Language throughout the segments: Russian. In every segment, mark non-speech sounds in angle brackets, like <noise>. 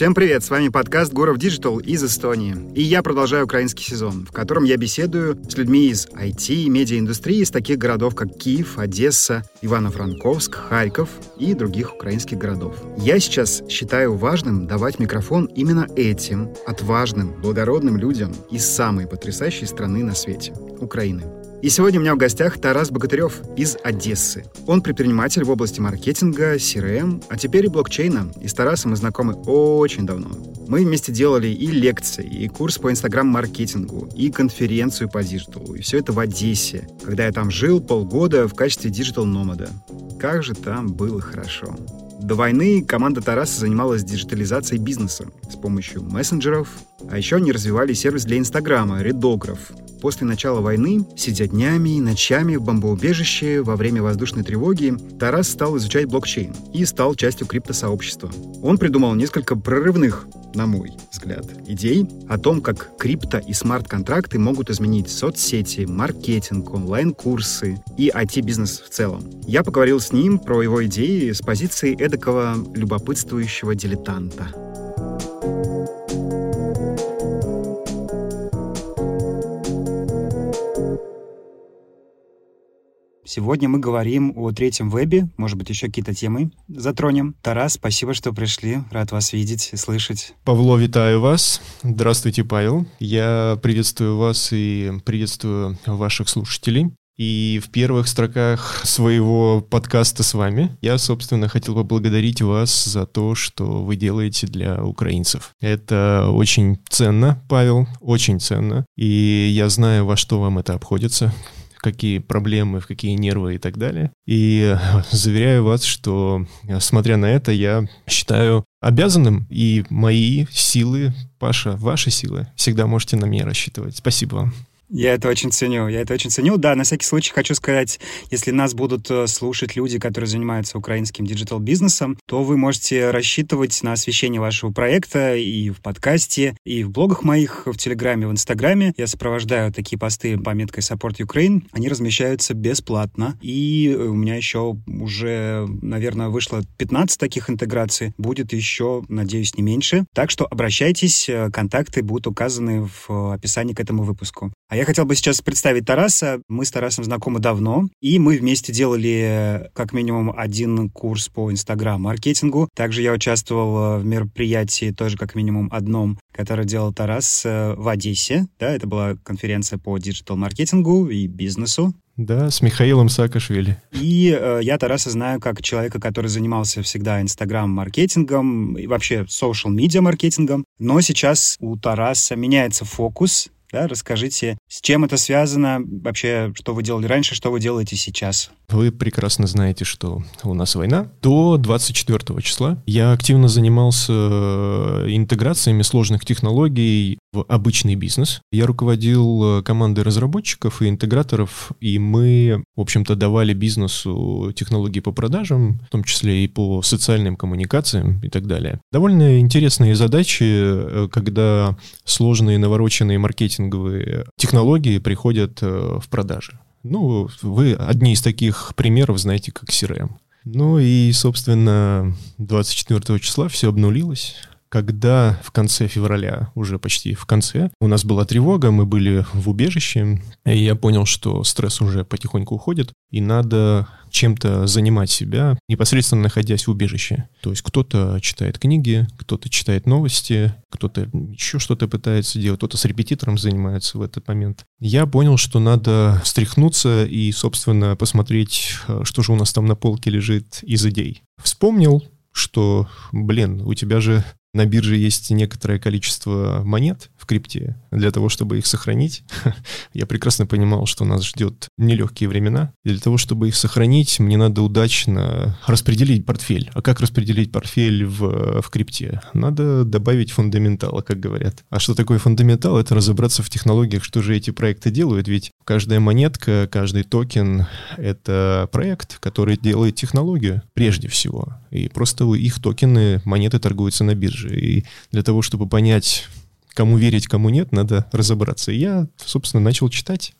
Всем привет, с вами подкаст Гуров Digital из Эстонии. И я продолжаю украинский сезон, в котором я беседую с людьми из IT и медиаиндустрии из таких городов, как Киев, Одесса, Ивано-Франковск, Харьков и других украинских городов. Я сейчас считаю важным давать микрофон именно этим отважным, благородным людям из самой потрясающей страны на свете — Украины. И сегодня у меня в гостях Тарас Богатырев из Одессы. Он предприниматель в области маркетинга, CRM, а теперь и блокчейна. И с Тарасом мы знакомы очень давно. Мы вместе делали и лекции, и курс по инстаграм-маркетингу, и конференцию по диджиталу. И все это в Одессе, когда я там жил полгода в качестве digital nomad а. Как же там было хорошо. До войны команда Тараса занималась диджитализацией бизнеса с помощью мессенджеров, а еще они развивали сервис для Инстаграма, Редограф, После начала войны, сидя днями и ночами в бомбоубежище во время воздушной тревоги, Тарас стал изучать блокчейн и стал частью криптосообщества. Он придумал несколько прорывных, на мой взгляд, идей о том, как крипто и смарт-контракты могут изменить соцсети, маркетинг, онлайн-курсы и IT-бизнес в целом. Я поговорил с ним про его идеи с позиции эдакого любопытствующего дилетанта. Сегодня мы говорим о третьем вебе, может быть, еще какие-то темы затронем. Тарас, спасибо, что пришли. Рад вас видеть и слышать. Павло, витаю вас. Здравствуйте, Павел. Я приветствую вас и приветствую ваших слушателей. И в первых строках своего подкаста с вами я, собственно, хотел поблагодарить вас за то, что вы делаете для украинцев. Это очень ценно, Павел, очень ценно. И я знаю, во что вам это обходится какие проблемы, в какие нервы и так далее. И заверяю вас, что, смотря на это, я считаю обязанным, и мои силы, Паша, ваши силы, всегда можете на меня рассчитывать. Спасибо вам. Я это очень ценю, я это очень ценю. Да, на всякий случай хочу сказать, если нас будут э, слушать люди, которые занимаются украинским digital-бизнесом, то вы можете рассчитывать на освещение вашего проекта и в подкасте, и в блогах моих, в Телеграме, в Инстаграме. Я сопровождаю такие посты пометкой Support Ukraine. Они размещаются бесплатно. И у меня еще уже, наверное, вышло 15 таких интеграций. Будет еще, надеюсь, не меньше. Так что обращайтесь, э, контакты будут указаны в описании к этому выпуску. А я хотел бы сейчас представить Тараса. Мы с Тарасом знакомы давно, и мы вместе делали как минимум один курс по инстаграм-маркетингу. Также я участвовал в мероприятии, тоже как минимум одном, которое делал Тарас э, в Одессе. Да, это была конференция по digital-маркетингу и бизнесу. Да, с Михаилом Саакашвили. И э, я Тараса знаю как человека, который занимался всегда инстаграм-маркетингом и вообще social media маркетингом. Но сейчас у Тараса меняется фокус, да, расскажите, с чем это связано, вообще, что вы делали раньше, что вы делаете сейчас? Вы прекрасно знаете, что у нас война. До 24 числа я активно занимался э, интеграциями сложных технологий в обычный бизнес. Я руководил э, командой разработчиков и интеграторов, и мы, в общем-то, давали бизнесу технологии по продажам, в том числе и по социальным коммуникациям и так далее. Довольно интересные задачи, э, когда сложные навороченные маркетинговые технологии приходят в продажи. Ну, вы одни из таких примеров знаете, как CRM. Ну и, собственно, 24 числа все обнулилось когда в конце февраля, уже почти в конце, у нас была тревога, мы были в убежище, и я понял, что стресс уже потихоньку уходит, и надо чем-то занимать себя, непосредственно находясь в убежище. То есть кто-то читает книги, кто-то читает новости, кто-то еще что-то пытается делать, кто-то с репетитором занимается в этот момент. Я понял, что надо встряхнуться и, собственно, посмотреть, э, что же у нас там на полке лежит из идей. Вспомнил, что, блин, у тебя же на бирже есть некоторое количество монет в крипте. Для того, чтобы их сохранить, <laughs> я прекрасно понимал, что нас ждет нелегкие времена. И для того, чтобы их сохранить, мне надо удачно распределить портфель. А как распределить портфель в, в крипте? Надо добавить фундаментала, как говорят. А что такое фундаментал? Это разобраться в технологиях, что же эти проекты делают. Ведь каждая монетка, каждый токен — это проект, который делает технологию прежде всего. И просто их токены, монеты торгуются на бирже же. И для того, чтобы понять, кому верить, кому нет, надо разобраться. И я, собственно, начал читать.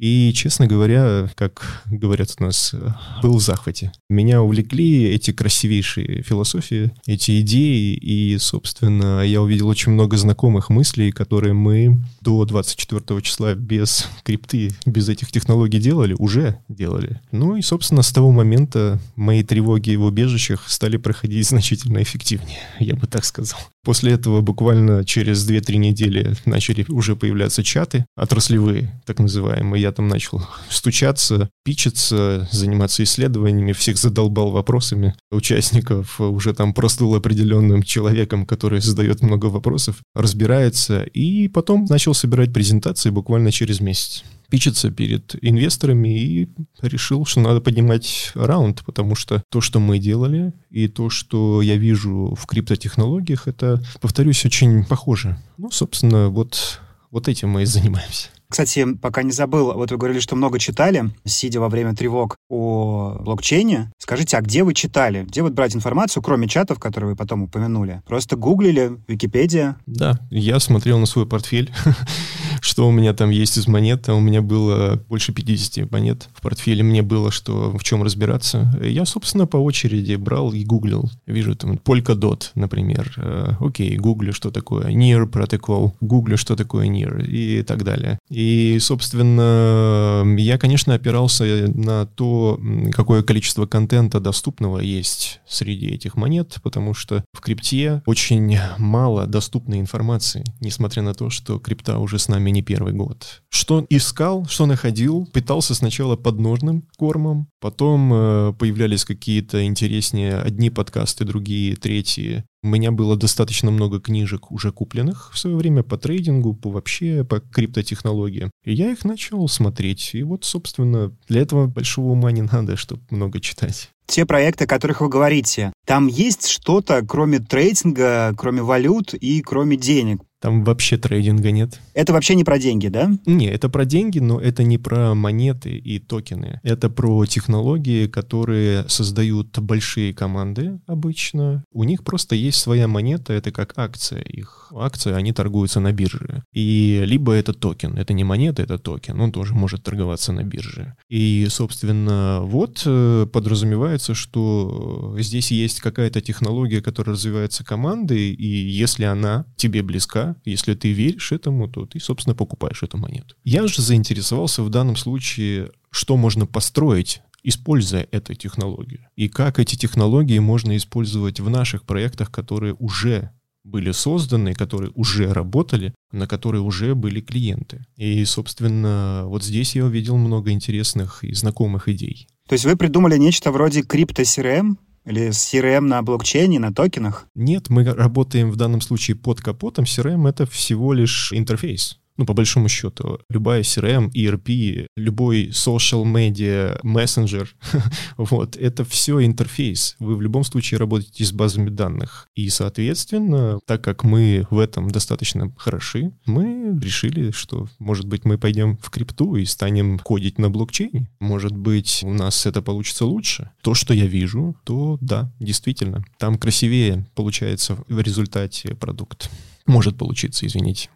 И, честно говоря, как говорят у нас, был в захвате. Меня увлекли эти красивейшие философии, эти идеи, и, собственно, я увидел очень много знакомых мыслей, которые мы до 24 числа без крипты, без этих технологий делали, уже делали. Ну и, собственно, с того момента мои тревоги в убежищах стали проходить значительно эффективнее, я бы так сказал. После этого буквально через 2-3 недели начали уже появляться чаты, отраслевые, так называемые. Я там начал стучаться, пичиться, заниматься исследованиями, всех задолбал вопросами участников, уже там просто определенным человеком, который задает много вопросов, разбирается, и потом начал собирать презентации буквально через месяц пичиться перед инвесторами и решил, что надо поднимать раунд, потому что то, что мы делали, и то, что я вижу в криптотехнологиях, это, повторюсь, очень похоже. Ну, собственно, вот, вот этим мы и занимаемся. Кстати, пока не забыл, вот вы говорили, что много читали, сидя во время тревог о блокчейне. Скажите, а где вы читали? Где вот брать информацию, кроме чатов, которые вы потом упомянули? Просто гуглили, Википедия? Да, я смотрел на свой портфель, <laughs> что у меня там есть из монет. У меня было больше 50 монет в портфеле. Мне было что в чем разбираться. Я, собственно, по очереди брал и гуглил. Вижу там Polkadot, например. Э, окей, гуглю, что такое Near Protocol. Гуглю, что такое Near и так далее. И, собственно, я, конечно, опирался на то, какое количество контента доступного есть среди этих монет, потому что в крипте очень мало доступной информации, несмотря на то, что крипта уже с нами не первый год. Что искал, что находил, пытался сначала подножным кормом, потом э, появлялись какие-то интереснее одни подкасты, другие, третьи. У меня было достаточно много книжек уже купленных в свое время по трейдингу, по вообще по криптотехнологиям. И я их начал смотреть. И вот, собственно, для этого большого ума не надо, чтобы много читать те проекты, о которых вы говорите, там есть что-то, кроме трейдинга, кроме валют и кроме денег? Там вообще трейдинга нет. Это вообще не про деньги, да? Не, это про деньги, но это не про монеты и токены. Это про технологии, которые создают большие команды обычно. У них просто есть своя монета, это как акция их. Акции, они торгуются на бирже. И либо это токен, это не монета, это токен, он тоже может торговаться на бирже. И, собственно, вот э, подразумевается, что здесь есть какая-то технология, которая развивается командой, и если она тебе близка, если ты веришь этому, то ты, собственно, покупаешь эту монету. Я же заинтересовался в данном случае, что можно построить используя эту технологию. И как эти технологии можно использовать в наших проектах, которые уже были созданы, которые уже работали, на которые уже были клиенты. И, собственно, вот здесь я увидел много интересных и знакомых идей. То есть вы придумали нечто вроде крипто-CRM, или CRM на блокчейне, на токенах? Нет, мы работаем в данном случае под капотом. CRM — это всего лишь интерфейс ну, по большому счету, любая CRM, ERP, любой social media, мессенджер, <laughs> вот, это все интерфейс. Вы в любом случае работаете с базами данных. И, соответственно, так как мы в этом достаточно хороши, мы решили, что, может быть, мы пойдем в крипту и станем кодить на блокчейне. Может быть, у нас это получится лучше. То, что я вижу, то да, действительно, там красивее получается в результате продукт. Может получиться, извините.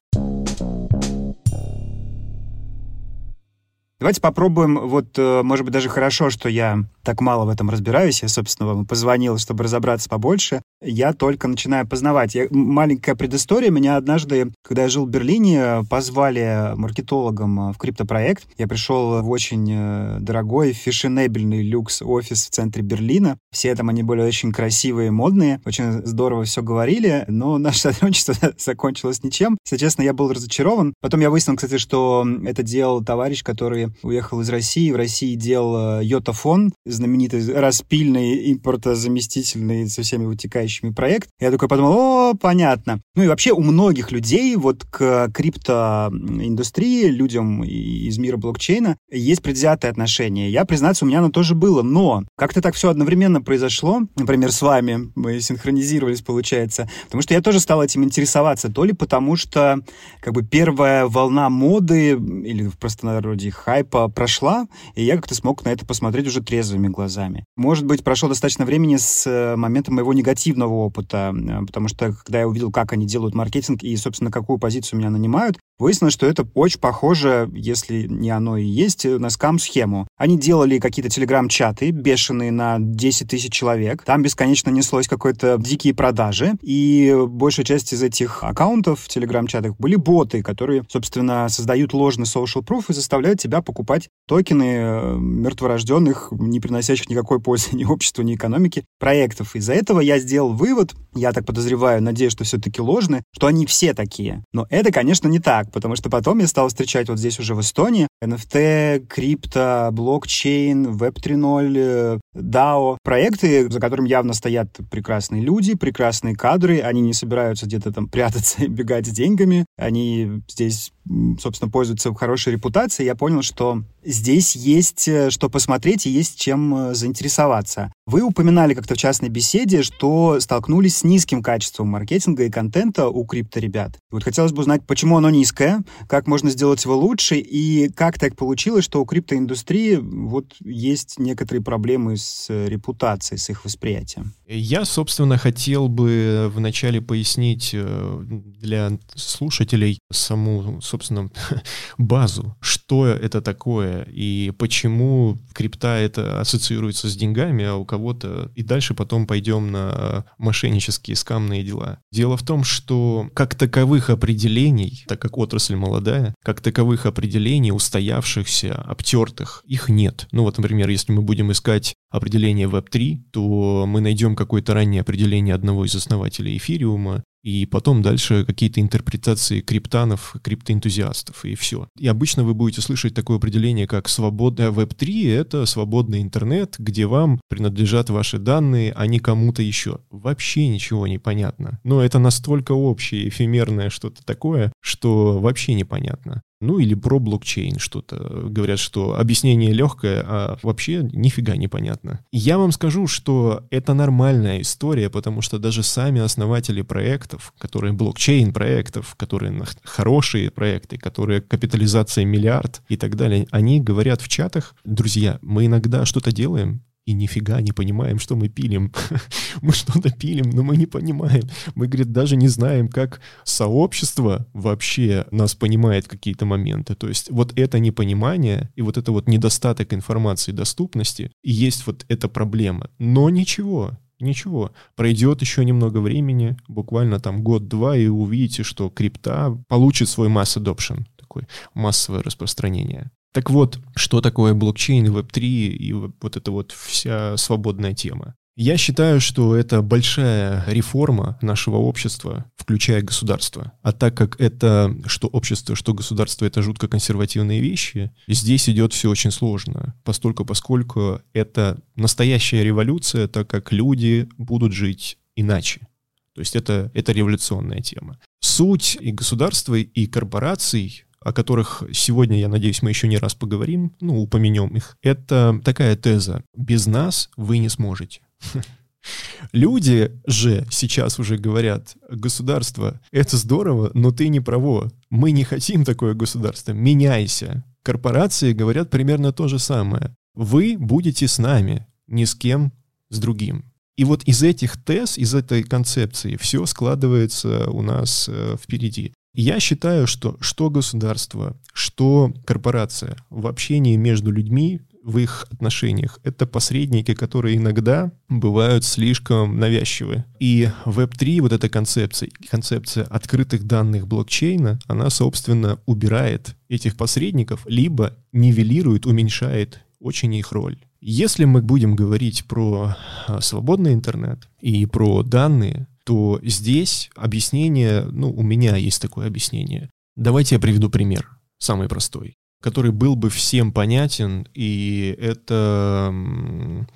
Давайте попробуем, вот, э, может быть, даже хорошо, что я так мало в этом разбираюсь. Я, собственно, вам позвонил, чтобы разобраться побольше. Я только начинаю познавать. Я, маленькая предыстория. Меня однажды, когда я жил в Берлине, позвали маркетологом в криптопроект. Я пришел в очень э, дорогой фешенебельный люкс-офис в центре Берлина. Все там они были очень красивые, модные. Очень здорово все говорили, но наше <laughs> сотрудничество закончилось ничем. Если честно, я был разочарован. Потом я выяснил, кстати, что это делал товарищ, который уехал из России. В России делал э, Йотафон, знаменитый распильный, импортозаместительный со всеми вытекающими проект. Я такой подумал, о, понятно. Ну и вообще у многих людей вот к криптоиндустрии, людям из мира блокчейна есть предвзятое отношение. Я, признаться, у меня оно тоже было, но как-то так все одновременно произошло, например, с вами, мы синхронизировались, получается, потому что я тоже стал этим интересоваться, то ли потому что как бы первая волна моды или в простонародье хайпа прошла, и я как-то смог на это посмотреть уже трезвыми глазами. Может быть, прошло достаточно времени с э, момента моего негативного опыта, э, потому что когда я увидел, как они делают маркетинг и, собственно, какую позицию меня нанимают, выяснилось, что это очень похоже, если не оно и есть, на скам-схему. Они делали какие-то телеграм-чаты, бешеные на 10 тысяч человек. Там бесконечно неслось какой-то дикие продажи, и большая часть из этих аккаунтов в телеграм-чатах были боты, которые, собственно, создают ложный social proof и заставляют тебя покупать токены э, мертворожденных, не приносящих никакой пользы ни обществу, ни экономике проектов. Из-за этого я сделал вывод, я так подозреваю, надеюсь, что все-таки ложны, что они все такие. Но это, конечно, не так, потому что потом я стал встречать вот здесь уже в Эстонии NFT, крипто, блокчейн, Web 3.0, DAO. Проекты, за которыми явно стоят прекрасные люди, прекрасные кадры. Они не собираются где-то там прятаться и бегать с деньгами. Они здесь собственно, пользуются хорошей репутацией, я понял, что здесь есть э, что посмотреть и есть чем э, заинтересоваться. Вы упоминали как-то в частной беседе, что столкнулись с низким качеством маркетинга и контента у крипто-ребят. Вот хотелось бы узнать, почему оно низкое, как можно сделать его лучше, и как так получилось, что у криптоиндустрии вот есть некоторые проблемы с э, репутацией, с их восприятием. Я, собственно, хотел бы вначале пояснить для слушателей саму, собственно, <laughs> базу, что это такое и почему крипта это ассоциируется с деньгами, а у кого-то... И дальше потом пойдем на мошеннические скамные дела. Дело в том, что как таковых определений, так как отрасль молодая, как таковых определений устоявшихся, обтертых, их нет. Ну вот, например, если мы будем искать определение Web3, то мы найдем какое-то раннее определение одного из основателей эфириума, и потом дальше какие-то интерпретации криптанов, криптоэнтузиастов, и все. И обычно вы будете слышать такое определение, как свободная Web3 — это свободный интернет, где вам принадлежат ваши данные, а не кому-то еще. Вообще ничего не понятно. Но это настолько общее, эфемерное что-то такое, что вообще непонятно. Ну или про блокчейн что-то. Говорят, что объяснение легкое, а вообще нифига непонятно. Я вам скажу, что это нормальная история, потому что даже сами основатели проектов, которые блокчейн проектов, которые хорошие проекты, которые капитализация миллиард и так далее, они говорят в чатах, друзья, мы иногда что-то делаем, и нифига не понимаем, что мы пилим. <laughs> мы что-то пилим, но мы не понимаем. Мы, говорит, даже не знаем, как сообщество вообще нас понимает какие-то моменты. То есть вот это непонимание и вот это вот недостаток информации доступности и есть вот эта проблема. Но ничего, Ничего, пройдет еще немного времени, буквально там год-два, и увидите, что крипта получит свой масс adoption, такое массовое распространение. Так вот, что такое блокчейн, Web3 и вот эта вот вся свободная тема? Я считаю, что это большая реформа нашего общества, включая государство. А так как это, что общество, что государство, это жутко консервативные вещи, здесь идет все очень сложно, постольку поскольку это настоящая революция, так как люди будут жить иначе. То есть это, это революционная тема. Суть и государства, и корпораций о которых сегодня, я надеюсь, мы еще не раз поговорим, ну, упомянем их, это такая теза. Без нас вы не сможете. <laughs> Люди же сейчас уже говорят, государство, это здорово, но ты не право. Мы не хотим такое государство, меняйся. Корпорации говорят примерно то же самое. Вы будете с нами, ни с кем, с другим. И вот из этих тез, из этой концепции все складывается у нас э, впереди. Я считаю, что что государство, что корпорация в общении между людьми, в их отношениях, это посредники, которые иногда бывают слишком навязчивы. И Web3, вот эта концепция, концепция открытых данных блокчейна, она, собственно, убирает этих посредников, либо нивелирует, уменьшает очень их роль. Если мы будем говорить про а, свободный интернет и про данные, то здесь объяснение, ну, у меня есть такое объяснение. Давайте я приведу пример, самый простой который был бы всем понятен, и это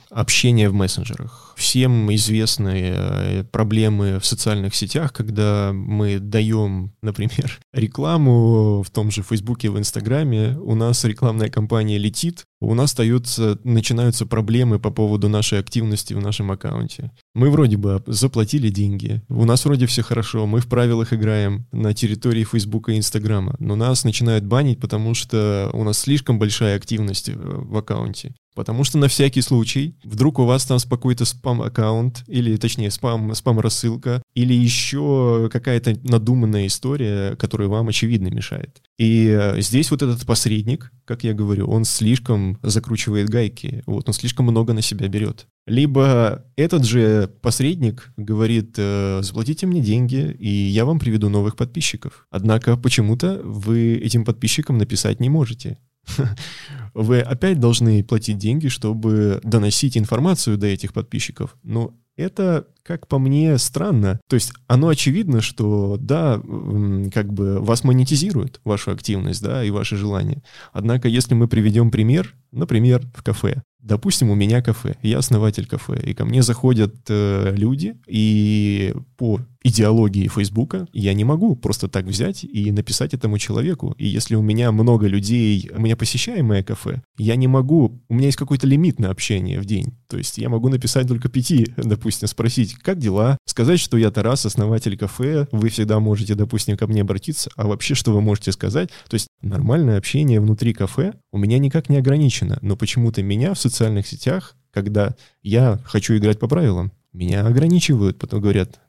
общение в мессенджерах. Всем известны э, проблемы в социальных сетях, когда мы даем, например, <laughs> рекламу в том же Фейсбуке, в Инстаграме, у нас рекламная кампания летит, у нас остаются, начинаются проблемы по поводу нашей активности в нашем аккаунте. Мы вроде бы заплатили деньги, у нас вроде все хорошо, мы в правилах играем на территории Фейсбука и Инстаграма, но нас начинают банить, потому что у нас слишком большая активность э, в аккаунте. Потому что на всякий случай, вдруг у вас там какой-то спам-аккаунт, или точнее спам, спам-рассылка, или еще какая-то надуманная история, которая вам очевидно мешает. И э, здесь вот этот посредник, как я говорю, он слишком закручивает гайки, вот он слишком много на себя берет. Либо этот же посредник говорит, э, заплатите мне деньги, и я вам приведу новых подписчиков. Однако почему-то вы этим подписчикам написать не можете. Вы опять должны платить деньги, чтобы доносить информацию до этих подписчиков. Но это, как по мне, странно. То есть оно очевидно, что да, как бы вас монетизирует вашу активность, да, и ваши желания. Однако, если мы приведем пример, например, в кафе. Допустим, у меня кафе, я основатель кафе, и ко мне заходят э, люди, и по идеологии Фейсбука я не могу просто так взять и написать этому человеку. И если у меня много людей, у меня посещаемое кафе, я не могу, у меня есть какой-то лимит на общение в день. То есть я могу написать только пяти, допустим, спросить, как дела, сказать, что я Тарас, основатель кафе, вы всегда можете, допустим, ко мне обратиться, а вообще что вы можете сказать? То есть нормальное общение внутри кафе у меня никак не ограничено, но почему-то меня в социальных сетях когда я хочу играть по правилам, меня ограничивают, потом говорят,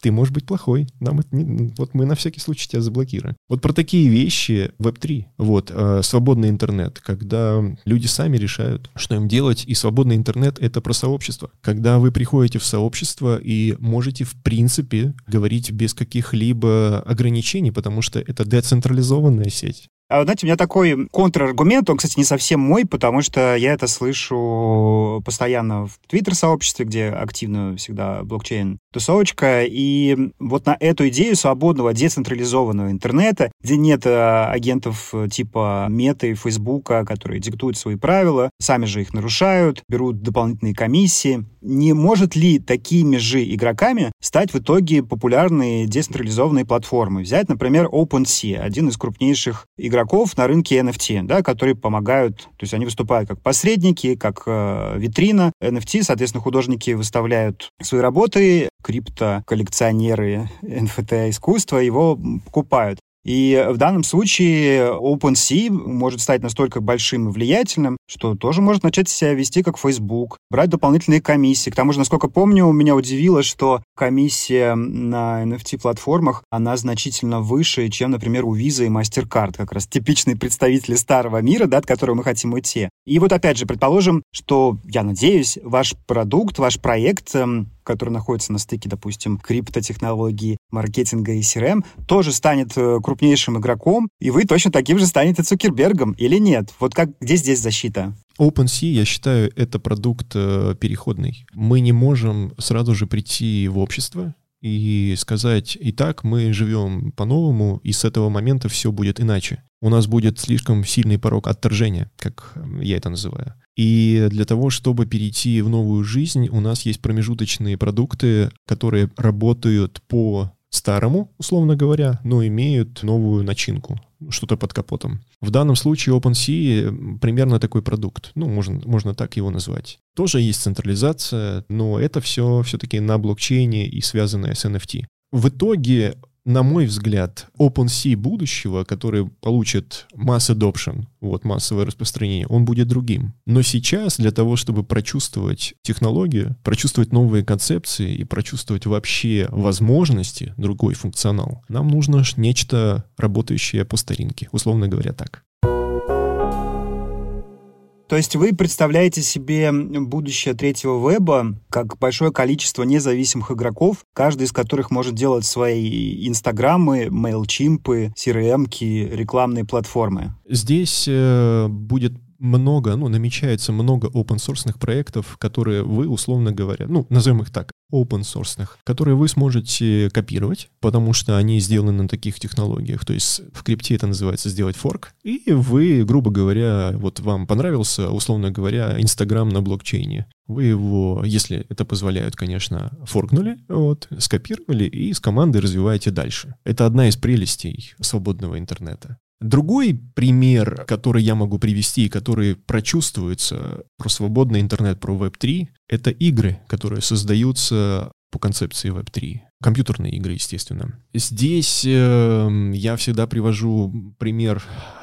ты можешь быть плохой, нам это не, вот мы на всякий случай тебя заблокируем. Вот про такие вещи Web3, вот, э, свободный интернет, когда люди сами решают, что им делать, и свободный интернет — это про сообщество. Когда вы приходите в сообщество и можете, в принципе, говорить без каких-либо ограничений, потому что это децентрализованная сеть. А, знаете, у меня такой контраргумент, он, кстати, не совсем мой, потому что я это слышу постоянно в Твиттер-сообществе, где активно всегда блокчейн-тусовочка, и вот на эту идею свободного, децентрализованного интернета, где нет э, агентов э, типа Мета и Фейсбука, которые диктуют свои правила, сами же их нарушают, берут дополнительные комиссии, не может ли такими же игроками стать в итоге популярные децентрализованные платформы? Взять, например, OpenSea, один из крупнейших игроков на рынке NFT, да, которые помогают, то есть они выступают как посредники, как э, витрина NFT, соответственно, художники выставляют свои работы, крипто-коллекционеры NFT-искусства его покупают. И в данном случае OpenSea может стать настолько большим и влиятельным, что тоже может начать себя вести как Facebook, брать дополнительные комиссии. К тому же, насколько помню, меня удивило, что комиссия на NFT-платформах, она значительно выше, чем, например, у Visa и MasterCard, как раз типичные представители старого мира, да, от которого мы хотим уйти. И вот опять же, предположим, что, я надеюсь, ваш продукт, ваш проект эм, который находится на стыке, допустим, криптотехнологий, маркетинга и CRM, тоже станет э, крупнейшим игроком, и вы точно таким же станете Цукербергом или нет? Вот как, где здесь защита? OpenSea, я считаю, это продукт э, переходный. Мы не можем сразу же прийти в общество и сказать, итак, мы живем по-новому, и с этого момента все будет иначе. У нас будет слишком сильный порог отторжения, как я это называю. И для того, чтобы перейти в новую жизнь, у нас есть промежуточные продукты, которые работают по старому, условно говоря, но имеют новую начинку, что-то под капотом. В данном случае OpenSea примерно такой продукт, ну, можно, можно так его назвать. Тоже есть централизация, но это все все-таки на блокчейне и связанное с NFT. В итоге на мой взгляд, OpenSea будущего, который получит mass adoption, вот массовое распространение, он будет другим. Но сейчас для того, чтобы прочувствовать технологию, прочувствовать новые концепции и прочувствовать вообще возможности, другой функционал, нам нужно нечто работающее по старинке, условно говоря так. То есть вы представляете себе будущее третьего веба как большое количество независимых игроков, каждый из которых может делать свои инстаграмы, мейлчимпы, CRM-ки, рекламные платформы? Здесь э, будет много, ну, намечается много open source проектов, которые вы, условно говоря, ну, назовем их так, open source, которые вы сможете копировать, потому что они сделаны на таких технологиях. То есть в крипте это называется сделать форк, и вы, грубо говоря, вот вам понравился, условно говоря, Инстаграм на блокчейне. Вы его, если это позволяют, конечно, форкнули, вот, скопировали и с командой развиваете дальше. Это одна из прелестей свободного интернета. Другой пример, который я могу привести, который прочувствуется про свободный интернет, про Web3, это игры, которые создаются по концепции Web3. Компьютерные игры, естественно. Здесь э, я всегда привожу пример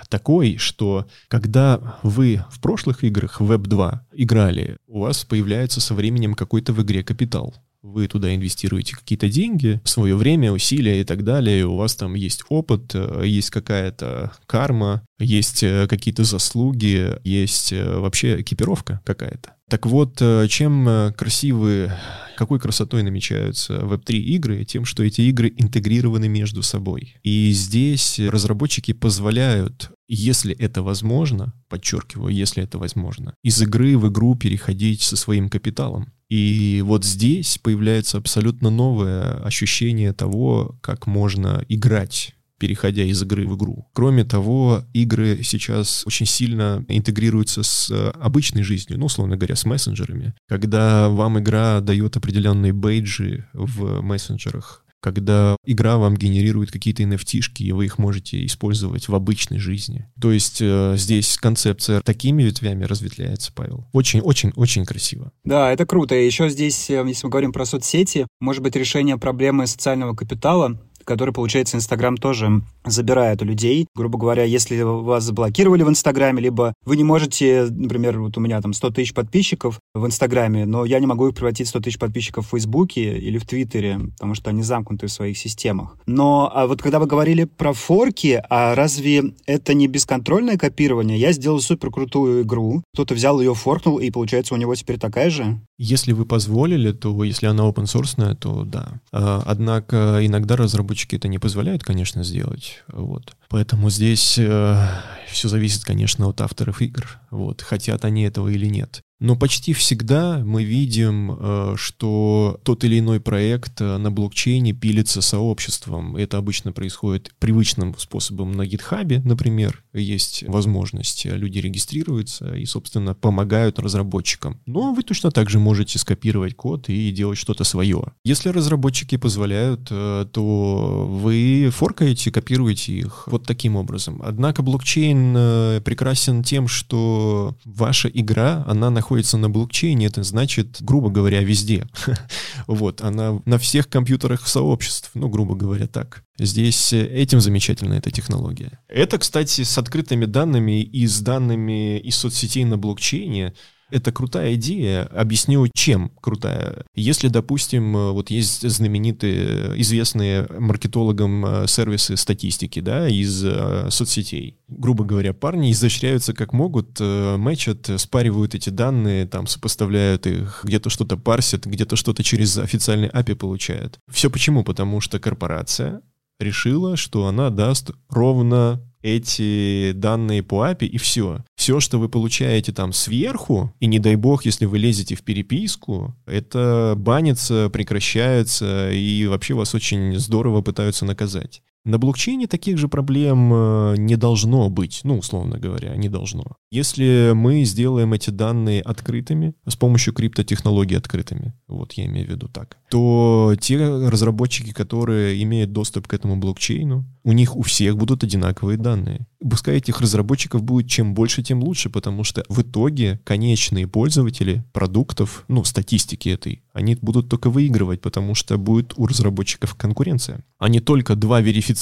такой, что когда вы в прошлых играх в Web 2 играли, у вас появляется со временем какой-то в игре капитал вы туда инвестируете какие-то деньги, свое время, усилия и так далее, у вас там есть опыт, э, есть какая-то карма, есть э, какие-то заслуги, есть э, вообще экипировка какая-то. Так вот, чем красивы, какой красотой намечаются Web3 игры, тем, что эти игры интегрированы между собой. И здесь разработчики позволяют, если это возможно, подчеркиваю, если это возможно, из игры в игру переходить со своим капиталом. И вот здесь появляется абсолютно новое ощущение того, как можно играть переходя из игры в игру. Кроме того, игры сейчас очень сильно интегрируются с обычной жизнью, ну, условно говоря, с мессенджерами. Когда вам игра дает определенные бейджи в мессенджерах, когда игра вам генерирует какие-то nft и вы их можете использовать в обычной жизни. То есть э, здесь концепция такими ветвями разветвляется, Павел. Очень-очень-очень красиво. Да, это круто. И еще здесь, э, если мы говорим про соцсети, может быть решение проблемы социального капитала, который, получается, Инстаграм тоже забирает у людей. Грубо говоря, если вас заблокировали в Инстаграме, либо вы не можете, например, вот у меня там 100 тысяч подписчиков в Инстаграме, но я не могу их превратить в 100 тысяч подписчиков в Фейсбуке или в Твиттере, потому что они замкнуты в своих системах. Но а вот когда вы говорили про форки, а разве это не бесконтрольное копирование? Я сделал супер крутую игру, кто-то взял ее, форкнул, и получается у него теперь такая же? Если вы позволили, то если она open source, то да. А, однако иногда разработчики это не позволяют, конечно, сделать. Вот. Поэтому здесь э, все зависит, конечно, от авторов игр. Вот. Хотят они этого или нет. Но почти всегда мы видим, э, что тот или иной проект э, на блокчейне пилится сообществом. Это обычно происходит привычным способом на гитхабе, например. Есть возможность, э, люди регистрируются и, собственно, помогают разработчикам. Но вы точно так же можете скопировать код и делать что-то свое. Если разработчики позволяют, то вы форкаете, копируете их вот таким образом. Однако блокчейн прекрасен тем, что ваша игра, она находится на блокчейне, это значит, грубо говоря, везде. <laughs> вот, она на всех компьютерах сообществ, ну, грубо говоря, так. Здесь э, этим замечательна эта технология. Это, кстати, с открытыми данными и с данными из соцсетей на блокчейне это крутая идея. Объясню, чем крутая. Если, допустим, э, вот есть знаменитые, известные маркетологам э, сервисы статистики, да, из э, соцсетей. Грубо говоря, парни изощряются как могут, мэчат, спаривают эти данные, там, сопоставляют их, где-то что-то парсят, где-то что-то через официальный API получают. Все почему? Потому что корпорация решила, что она даст ровно эти данные по API и все. Все, что вы получаете там сверху, и не дай бог, если вы лезете в переписку, это банится, прекращается, и вообще вас очень здорово пытаются наказать. На блокчейне таких же проблем э, не должно быть, ну, условно говоря, не должно. Если мы сделаем эти данные открытыми, с помощью криптотехнологий открытыми, вот я имею в виду так, то те разработчики, которые имеют доступ к этому блокчейну, у них у всех будут одинаковые данные. Пускай этих разработчиков будет чем больше, тем лучше, потому что в итоге конечные пользователи продуктов, ну, статистики этой, они будут только выигрывать, потому что будет у разработчиков конкуренция, а не только два верифицированных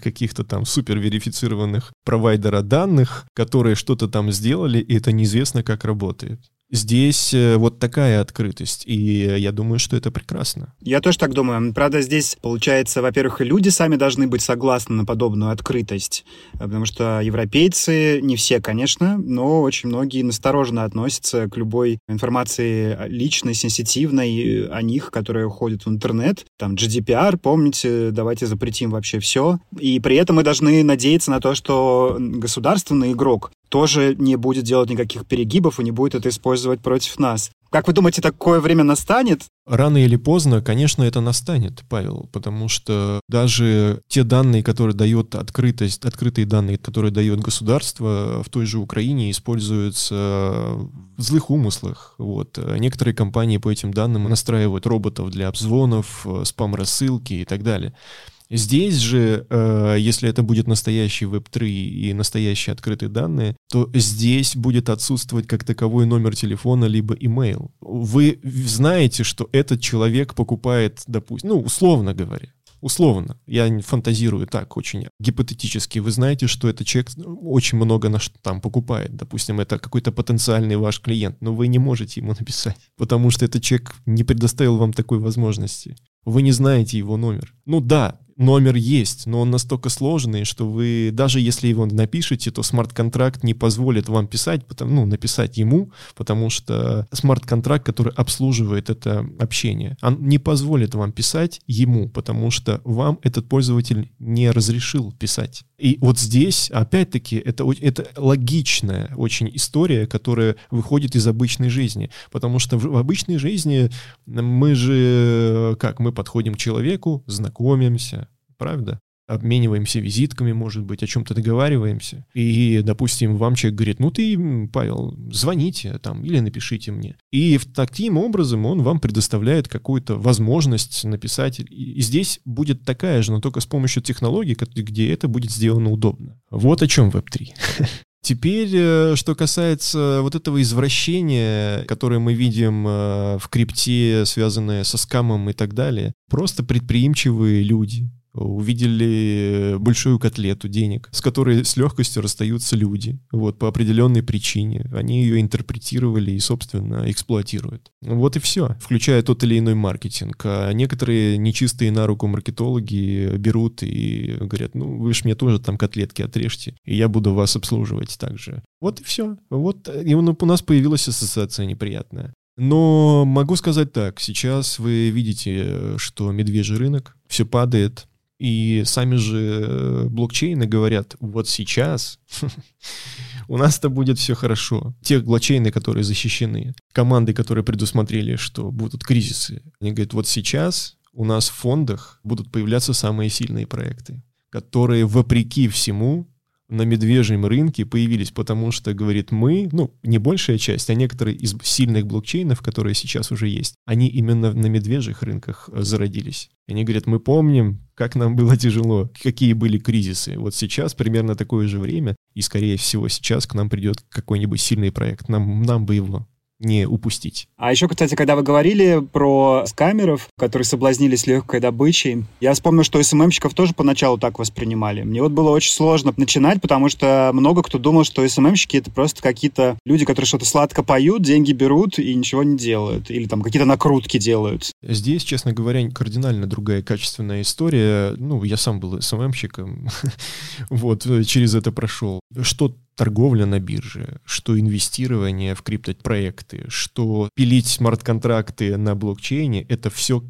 каких-то там супер верифицированных провайдера данных, которые что-то там сделали, и это неизвестно, как работает. Здесь э, вот такая открытость, и я думаю, что это прекрасно. Я тоже так думаю. Правда, здесь, получается, во-первых, люди сами должны быть согласны на подобную открытость, потому что европейцы, не все, конечно, но очень многие настороженно относятся к любой информации личной, сенситивной о них, которая уходит в интернет. Там GDPR, помните, давайте запретим вообще все. И при этом мы должны надеяться на то, что государственный игрок тоже не будет делать никаких перегибов и не будет это использовать против нас. Как вы думаете, такое время настанет? Рано или поздно, конечно, это настанет, Павел, потому что даже те данные, которые дает открытость, открытые данные, которые дает государство, в той же Украине используются в злых умыслах. Вот. Некоторые компании по этим данным настраивают роботов для обзвонов, спам-рассылки и так далее. Здесь же, э, если это будет настоящий Web3 и настоящие открытые данные, то здесь будет отсутствовать как таковой номер телефона либо email. Вы знаете, что этот человек покупает, допустим, ну, условно говоря, условно, я фантазирую так очень гипотетически, вы знаете, что этот человек очень много на что там покупает. Допустим, это какой-то потенциальный ваш клиент, но вы не можете ему <laughs> написать, потому что этот человек не предоставил вам такой возможности. Вы не знаете его номер. Ну да, номер есть, но он настолько сложный, что вы, даже если его напишете, то смарт-контракт не позволит вам писать, потому, ну, написать ему, потому что смарт-контракт, который обслуживает это общение, он не позволит вам писать ему, потому что вам этот пользователь не разрешил писать. И вот здесь, опять-таки, это, это логичная очень история, которая выходит из обычной жизни. Потому что в обычной жизни мы же, как, мы подходим к человеку, знакомимся, правда? обмениваемся визитками, может быть, о чем-то договариваемся. И, допустим, вам человек говорит, ну ты, Павел, звоните там или напишите мне. И таким образом он вам предоставляет какую-то возможность написать. И здесь будет такая же, но только с помощью технологий, где это будет сделано удобно. Вот о чем Web3. <laughs> Теперь, э, что касается вот этого извращения, которое мы видим э, в крипте, связанное со скамом и так далее, просто предприимчивые люди, увидели большую котлету денег, с которой с легкостью расстаются люди, вот, по определенной причине. Они ее интерпретировали и, собственно, эксплуатируют. Вот и все, включая тот или иной маркетинг. А некоторые нечистые на руку маркетологи берут и говорят, ну, вы же мне тоже там котлетки отрежьте, и я буду вас обслуживать также. Вот и все. Вот и у нас появилась ассоциация неприятная. Но могу сказать так, сейчас вы видите, что медвежий рынок, все падает, и сами же э, блокчейны говорят, вот сейчас <laughs> у нас-то будет все хорошо. Те блокчейны, которые защищены, команды, которые предусмотрели, что будут кризисы, они говорят, вот сейчас у нас в фондах будут появляться самые сильные проекты, которые вопреки всему на медвежьем рынке появились, потому что, говорит, мы, ну, не большая часть, а некоторые из сильных блокчейнов, которые сейчас уже есть, они именно на медвежьих рынках э, зародились. Они говорят, мы помним, как нам было тяжело, какие были кризисы. Вот сейчас примерно такое же время, и, скорее всего, сейчас к нам придет какой-нибудь сильный проект. Нам, нам бы его не упустить. А еще, кстати, когда вы говорили про скамеров, которые соблазнились легкой добычей, я вспомнил, что СММщиков тоже поначалу так воспринимали. Мне вот было очень сложно начинать, потому что много кто думал, что СММщики — это просто какие-то люди, которые что-то сладко поют, деньги берут и ничего не делают. Или там какие-то накрутки делают. Здесь, честно говоря, кардинально другая качественная история. Ну, я сам был СММщиком, <laughs> вот, через это прошел. Что торговля на бирже, что инвестирование в криптопроекты, что пилить смарт-контракты на блокчейне, это все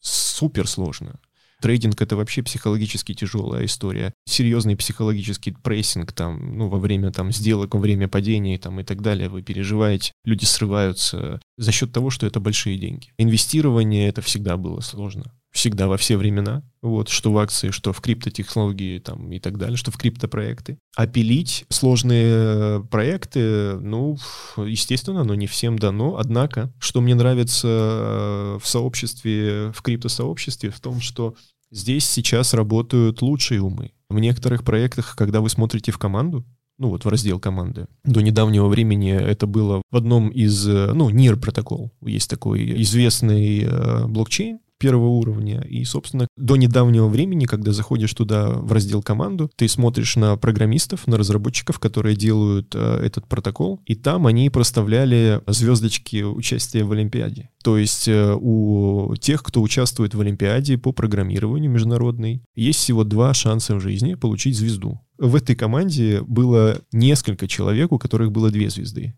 супер сложно. Трейдинг — это вообще психологически тяжелая история. Серьезный психологический прессинг там, ну, во время там сделок, во время падений там и так далее. Вы переживаете, люди срываются за счет того, что это большие деньги. Инвестирование — это всегда было сложно всегда во все времена, вот, что в акции, что в криптотехнологии там, и так далее, что в криптопроекты. А пилить сложные проекты, ну, естественно, оно не всем дано. Однако, что мне нравится э, в сообществе, в криптосообществе, в том, что здесь сейчас работают лучшие умы. В некоторых проектах, когда вы смотрите в команду, ну вот в раздел команды. До недавнего времени это было в одном из, э, ну, NIR протокол. Есть такой известный э, блокчейн, первого уровня. И, собственно, до недавнего времени, когда заходишь туда в раздел команду, ты смотришь на программистов, на разработчиков, которые делают э, этот протокол, и там они проставляли звездочки участия в Олимпиаде. То есть э, у тех, кто участвует в Олимпиаде по программированию международной, есть всего два шанса в жизни получить звезду. В этой команде было несколько человек, у которых было две звезды.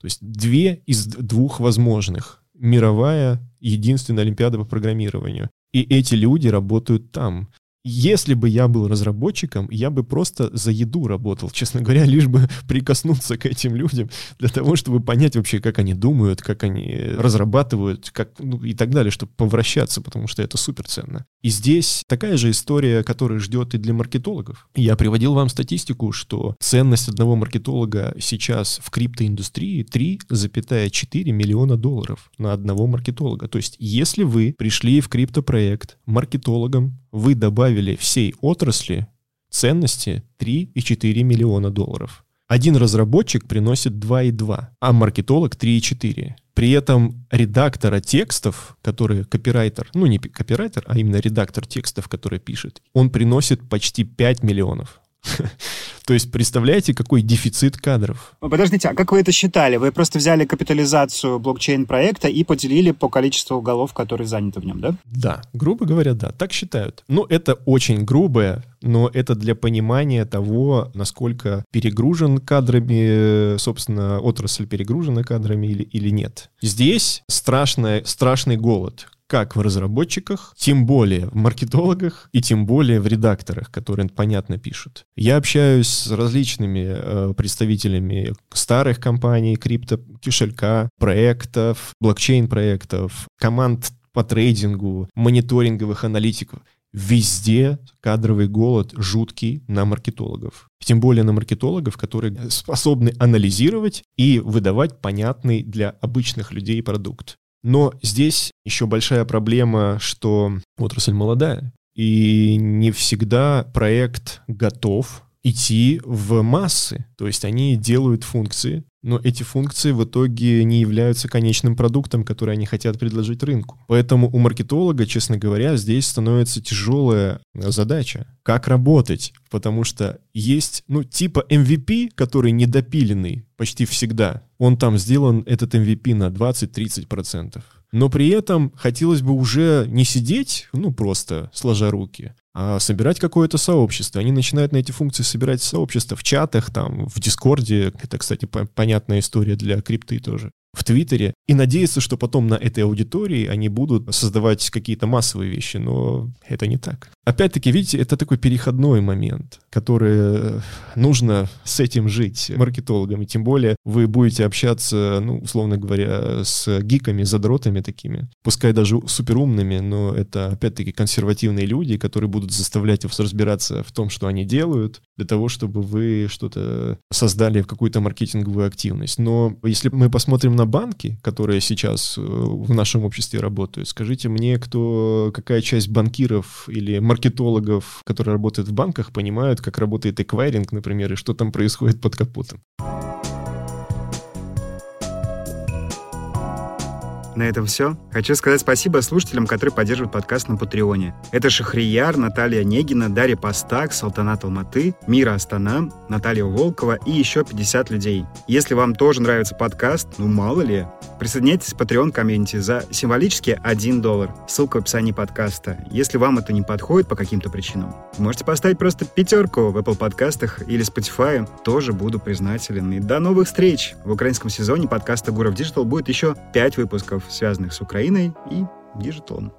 То есть две из двух возможных мировая единственная Олимпиада по программированию. И эти люди работают там. Если бы я был разработчиком, я бы просто за еду работал, <laughs> честно говоря, лишь бы прикоснуться к этим людям для того, чтобы понять вообще, как они думают, как они разрабатывают, как, ну, и так далее, чтобы повращаться, потому что это супер ценно. И здесь такая же история, которая ждет и для маркетологов. Я приводил вам статистику, что ценность одного маркетолога сейчас в криптоиндустрии 3,4 миллиона долларов на одного маркетолога. То есть, если вы пришли в криптопроект маркетологом, вы добавили всей отрасли ценности 3,4 миллиона долларов. Один разработчик приносит 2,2, а маркетолог 3,4. При этом редактора текстов, который копирайтер, ну не копирайтер, а именно редактор текстов, который пишет, он приносит почти 5 миллионов. <laughs> То есть представляете, какой дефицит кадров? Подождите, а как вы это считали? Вы просто взяли капитализацию блокчейн-проекта и поделили по количеству голов, которые заняты в нем, да? Да, грубо говоря, да, так считают. Ну, это очень грубое, но это для понимания того, насколько перегружен кадрами, собственно, отрасль перегружена кадрами или, или нет. Здесь страшный, страшный голод как в разработчиках, тем более в маркетологах и тем более в редакторах, которые понятно пишут. Я общаюсь с различными э, представителями старых компаний, крипто кошелька, проектов, блокчейн-проектов, команд по трейдингу, мониторинговых аналитиков. Везде кадровый голод жуткий на маркетологов. Тем более на маркетологов, которые способны анализировать и выдавать понятный для обычных людей продукт. Но здесь еще большая проблема, что отрасль молодая, и не всегда проект готов идти в массы. То есть они делают функции, но эти функции в итоге не являются конечным продуктом, который они хотят предложить рынку. Поэтому у маркетолога, честно говоря, здесь становится тяжелая задача. Как работать? Потому что есть, ну, типа MVP, который недопиленный почти всегда. Он там сделан, этот MVP, на 20-30%. Но при этом хотелось бы уже не сидеть, ну, просто сложа руки, а собирать какое-то сообщество. Они начинают на эти функции собирать сообщества в чатах, там, в Дискорде. Это, кстати, понятная история для крипты тоже в Твиттере и надеяться, что потом на этой аудитории они будут создавать какие-то массовые вещи, но это не так. Опять-таки, видите, это такой переходной момент, который э, нужно с этим жить маркетологам, и тем более вы будете общаться, ну, условно говоря, с гиками, задротами такими, пускай даже суперумными, но это, опять-таки, консервативные люди, которые будут заставлять вас разбираться в том, что они делают, для того, чтобы вы что-то создали, какую-то маркетинговую активность. Но если мы посмотрим на банки, которые сейчас э, в нашем обществе работают, скажите мне, кто, какая часть банкиров или маркетологов, которые работают в банках, понимают, как работает эквайринг, например, и что там происходит под капотом? На этом все. Хочу сказать спасибо слушателям, которые поддерживают подкаст на Патреоне. Это Шахрияр, Наталья Негина, Дарья Пастак, Салтанат Алматы, Мира Астана, Наталья Волкова и еще 50 людей. Если вам тоже нравится подкаст, ну мало ли, присоединяйтесь к Patreon комьюнити за символически 1 доллар. Ссылка в описании подкаста. Если вам это не подходит по каким-то причинам, можете поставить просто пятерку в Apple подкастах или Spotify. Тоже буду признателен. И до новых встреч! В украинском сезоне подкаста Гуров Digital будет еще 5 выпусков связанных с Украиной и диджиталом.